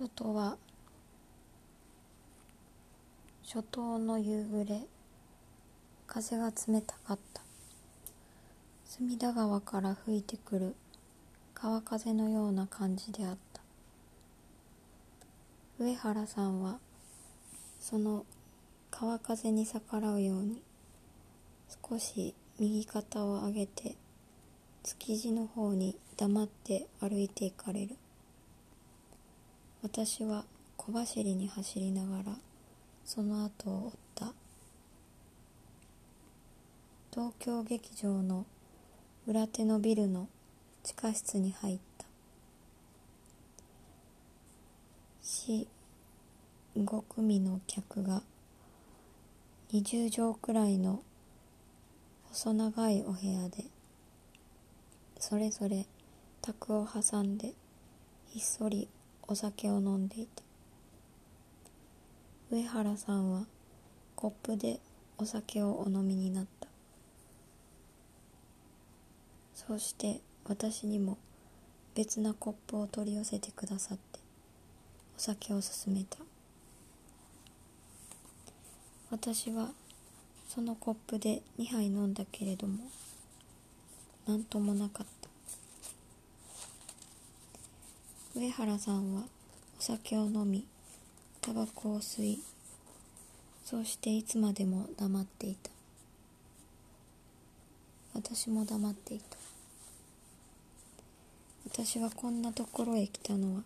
外は初冬の夕暮れ風が冷たかった。隅田川から吹いてくる川風のような感じであった。上原さんはその川風に逆らうように少し右肩を上げて築地の方に黙って歩いていかれる。私は小走りに走りながらその後を追った。東京劇場の裏手のビルの地下室に入った。四五組の客が20畳くらいの細長いお部屋でそれぞれ卓を挟んでひっそりお酒を飲んでいた。上原さんはコップでお酒をお飲みになった。そして私にも別なコップを取り寄せてくださってお酒を勧めた。私はそのコップで2杯飲んだけれども何ともなかった。上原さんはお酒を飲みタバコを吸いそうしていつまでも黙っていた。私も黙っていた。私はこんなところへ来たのは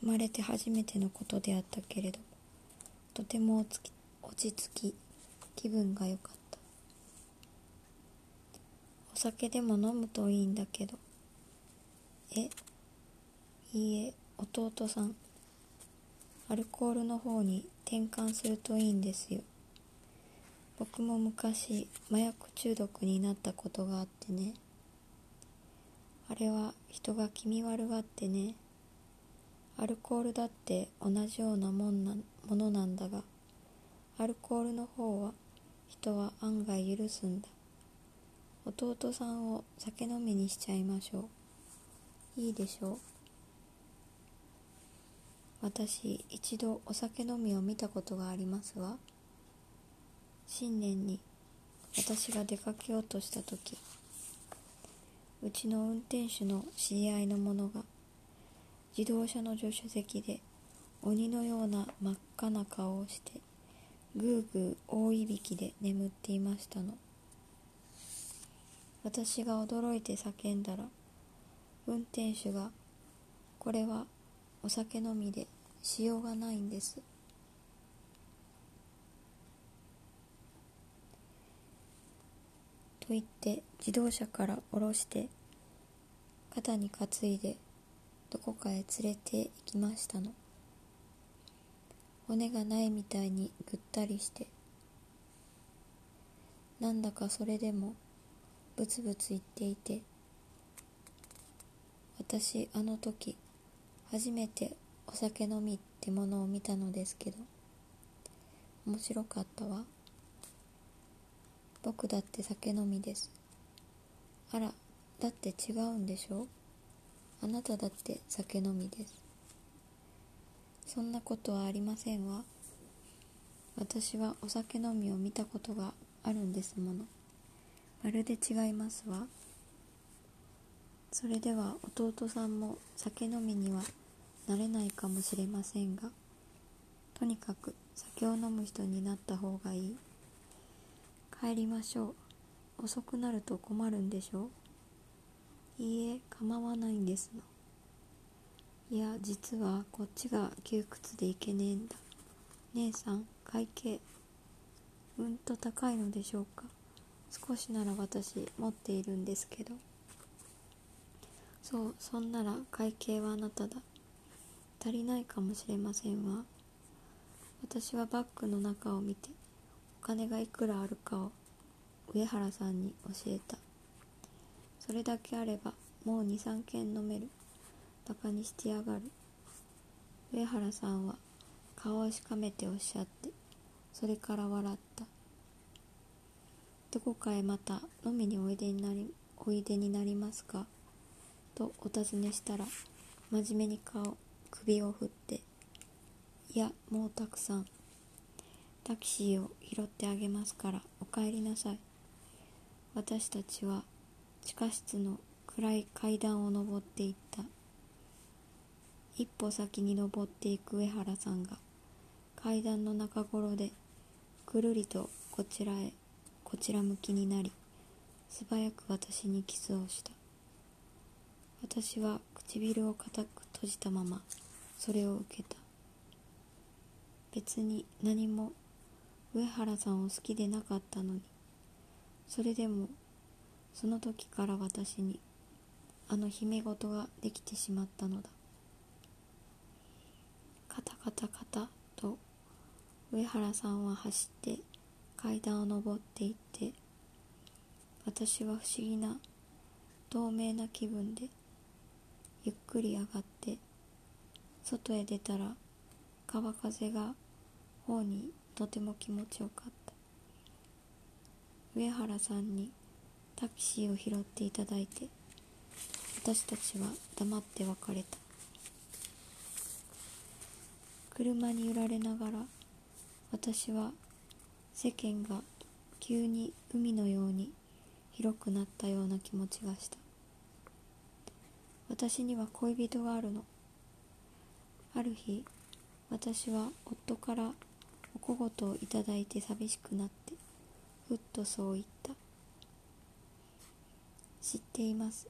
生まれて初めてのことであったけれどとても落ち着き気分が良かった。お酒でも飲むといいんだけどえいいえ弟さん。アルコールの方に転換するといいんですよ。僕も昔麻薬中毒になったことがあってね。あれは人が気味悪がってね。アルコールだって同じようなもんなものなんだがアルコールの方は人は案外許すんだ。弟さんを酒飲みにしちゃいましょう。いいでしょう。私一度お酒飲みを見たことがありますわ。新年に私が出かけようとした時うちの運転手の知り合いの者が自動車の助手席で鬼のような真っ赤な顔をしてぐーぐー大いびきで眠っていましたの。私が驚いて叫んだら運転手が「これはお酒飲みでしようがないんです。と言って自動車から降ろして肩に担いでどこかへ連れて行きましたの。骨がないみたいにぐったりしてなんだかそれでもブツブツ言っていて私あの時初めてお酒飲みってものを見たのですけど面白かったわ。僕だって酒飲みです。あらだって違うんでしょ？あなただって酒飲みです。そんなことはありませんわ。私はお酒飲みを見たことがあるんですもの。まるで違いますわ。それでは弟さんも酒飲みにはなれないかもしれませんがとにかく酒を飲む人になった方がいい。帰りましょう。遅くなると困るんでしょう。いいえ構わないんですの。いや実はこっちが窮屈でいけねえんだ。姉さん会計うんと高いのでしょうか。少しなら私持っているんですけど。そうそんなら会計はあなただ。足りないかもしれませんわ。私はバッグの中を見てお金がいくらあるかを上原さんに教えた。それだけあればもう23軒飲める。バカにしてやがる。上原さんは顔をしかめておっしゃってそれから笑った。どこかへまた飲みにおいでになりおいでになりますか？とお尋ねしたら真面目に顔首を振っていやもうたくさんタクシーを拾ってあげますからお帰りなさい。私たちは地下室の暗い階段を上っていった。一歩先に登っていく上原さんが階段の中頃でくるりとこちらへこちら向きになり素早く私にキスをした。私は唇を固く閉じたままそれを受けた。別に何も上原さんを好きでなかったのに。それでもその時から私にあの姫事ができてしまったのだ。カタカタカタと上原さんは走って階段を上っていって私は不思議な透明な気分でゆっくり上がって外へ出たら川風が方にとても気持ちよかった。上原さんにタクシーを拾っていただいて私たちは黙って別れた。車に揺られながら私は世間が急に海のように広くなったような気持ちがした。私には恋人があるの。ある日私は夫からお小言をいただいて寂しくなってふっとそう言った。知っています。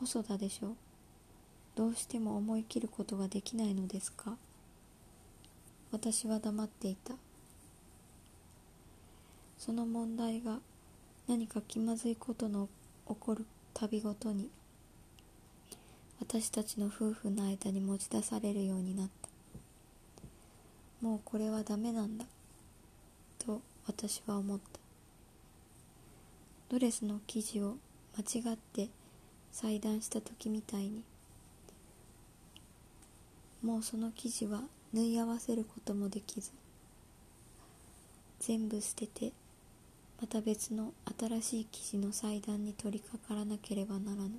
細田でしょ。どうしても思い切ることができないのですか。私は黙っていた。その問題が何か気まずいことの起こるたびごとに私たちの夫婦の間に持ち出されるようになった。もうこれはダメなんだ。と私は思った。ドレスの生地を間違って裁断した時みたいに。もうその生地は縫い合わせることもできず。全部捨ててまた別の新しい生地の裁断に取り掛からなければならぬ。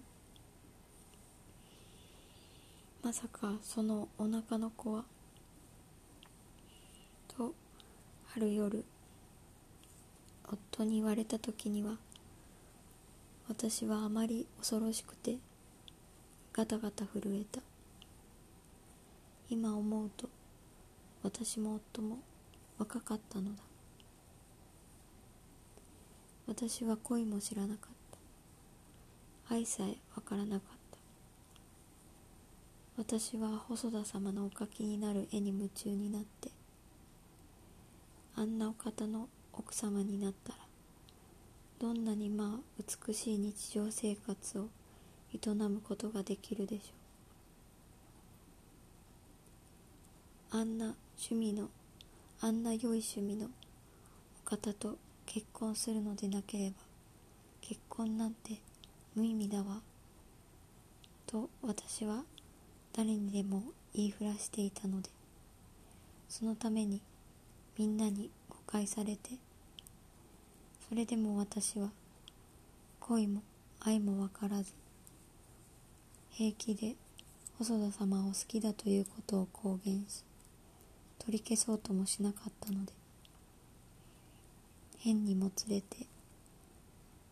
まさかそのお腹の子は？とある夜夫に言われた時には私はあまり恐ろしくてガタガタ震えた。今思うと私も夫も若かったのだ。私は恋も知らなかった。愛さえわからなかった。私は細田様のお描きになる絵に夢中になってあんなお方の奥様になったらどんなにまあ美しい日常生活を営むことができるでしょう。あんな趣味のあんな良い趣味のお方と結婚するのでなければ結婚なんて無意味だわ。と私は誰にでも言いふらしていたのでそのためにみんなに誤解されてそれでも私は恋も愛も分からず平気で細田様を好きだということを公言し取り消そうともしなかったので変にもつれて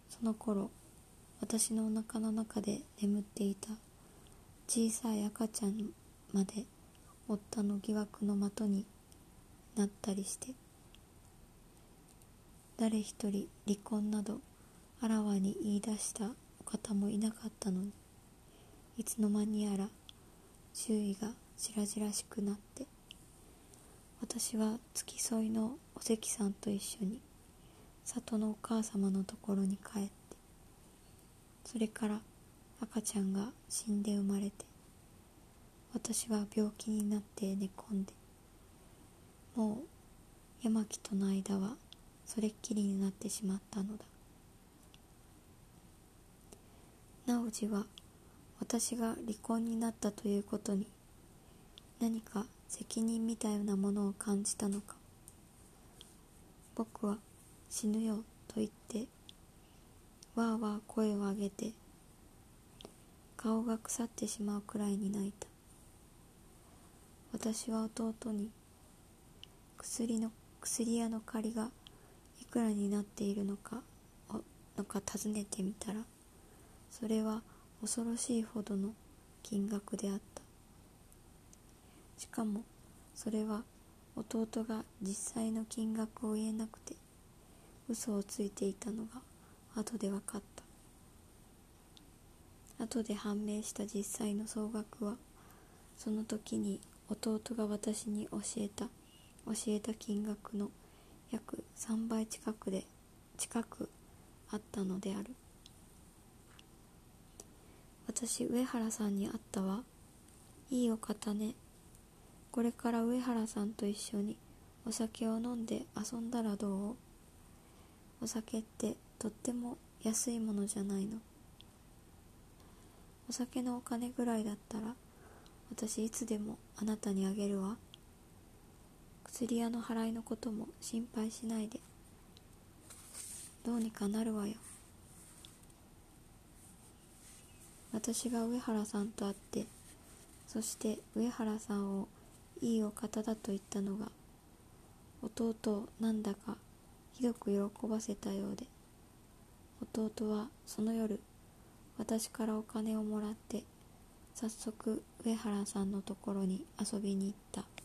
その頃私のお腹の中で眠っていた小さい赤ちゃんまで夫の疑惑の的になったりして誰一人離婚などあらわに言い出したお方もいなかったのにいつの間にやら周囲が白々しくなって私は付き添いのお関さんと一緒に里のお母様のところに帰ってそれから赤ちゃんが死んで生まれて私は病気になって寝込んでもう山木との間はそれっきりになってしまったのだ。直次は私が離婚になったということに何か責任みたいなものを感じたのか僕は死ぬよと言ってわーわー声を上げて顔が腐ってしまうくらいに泣いた。私は弟に薬の薬屋の借りがいくらになっているのかのか尋ねてみたらそれは恐ろしいほどの金額であった。しかもそれは弟が実際の金額を言えなくて嘘をついていたのが後で分かった。後で判明した実際の総額はその時に弟が私に教えた教えた金額の約3倍近くで近くあったのである。私上原さんに会ったわ。いいお方ね。これから上原さんと一緒にお酒を飲んで遊んだらどう？お酒ってとっても安いものじゃないの。お酒のお金ぐらいだったら私いつでもあなたにあげるわ。薬屋の払いのことも心配しないで。どうにかなるわよ。私が上原さんと会ってそして上原さんをいいお方だと言ったのが弟をなんだかひどく喜ばせたようで弟はその夜私からお金をもらって早速上原さんのところに遊びに行った。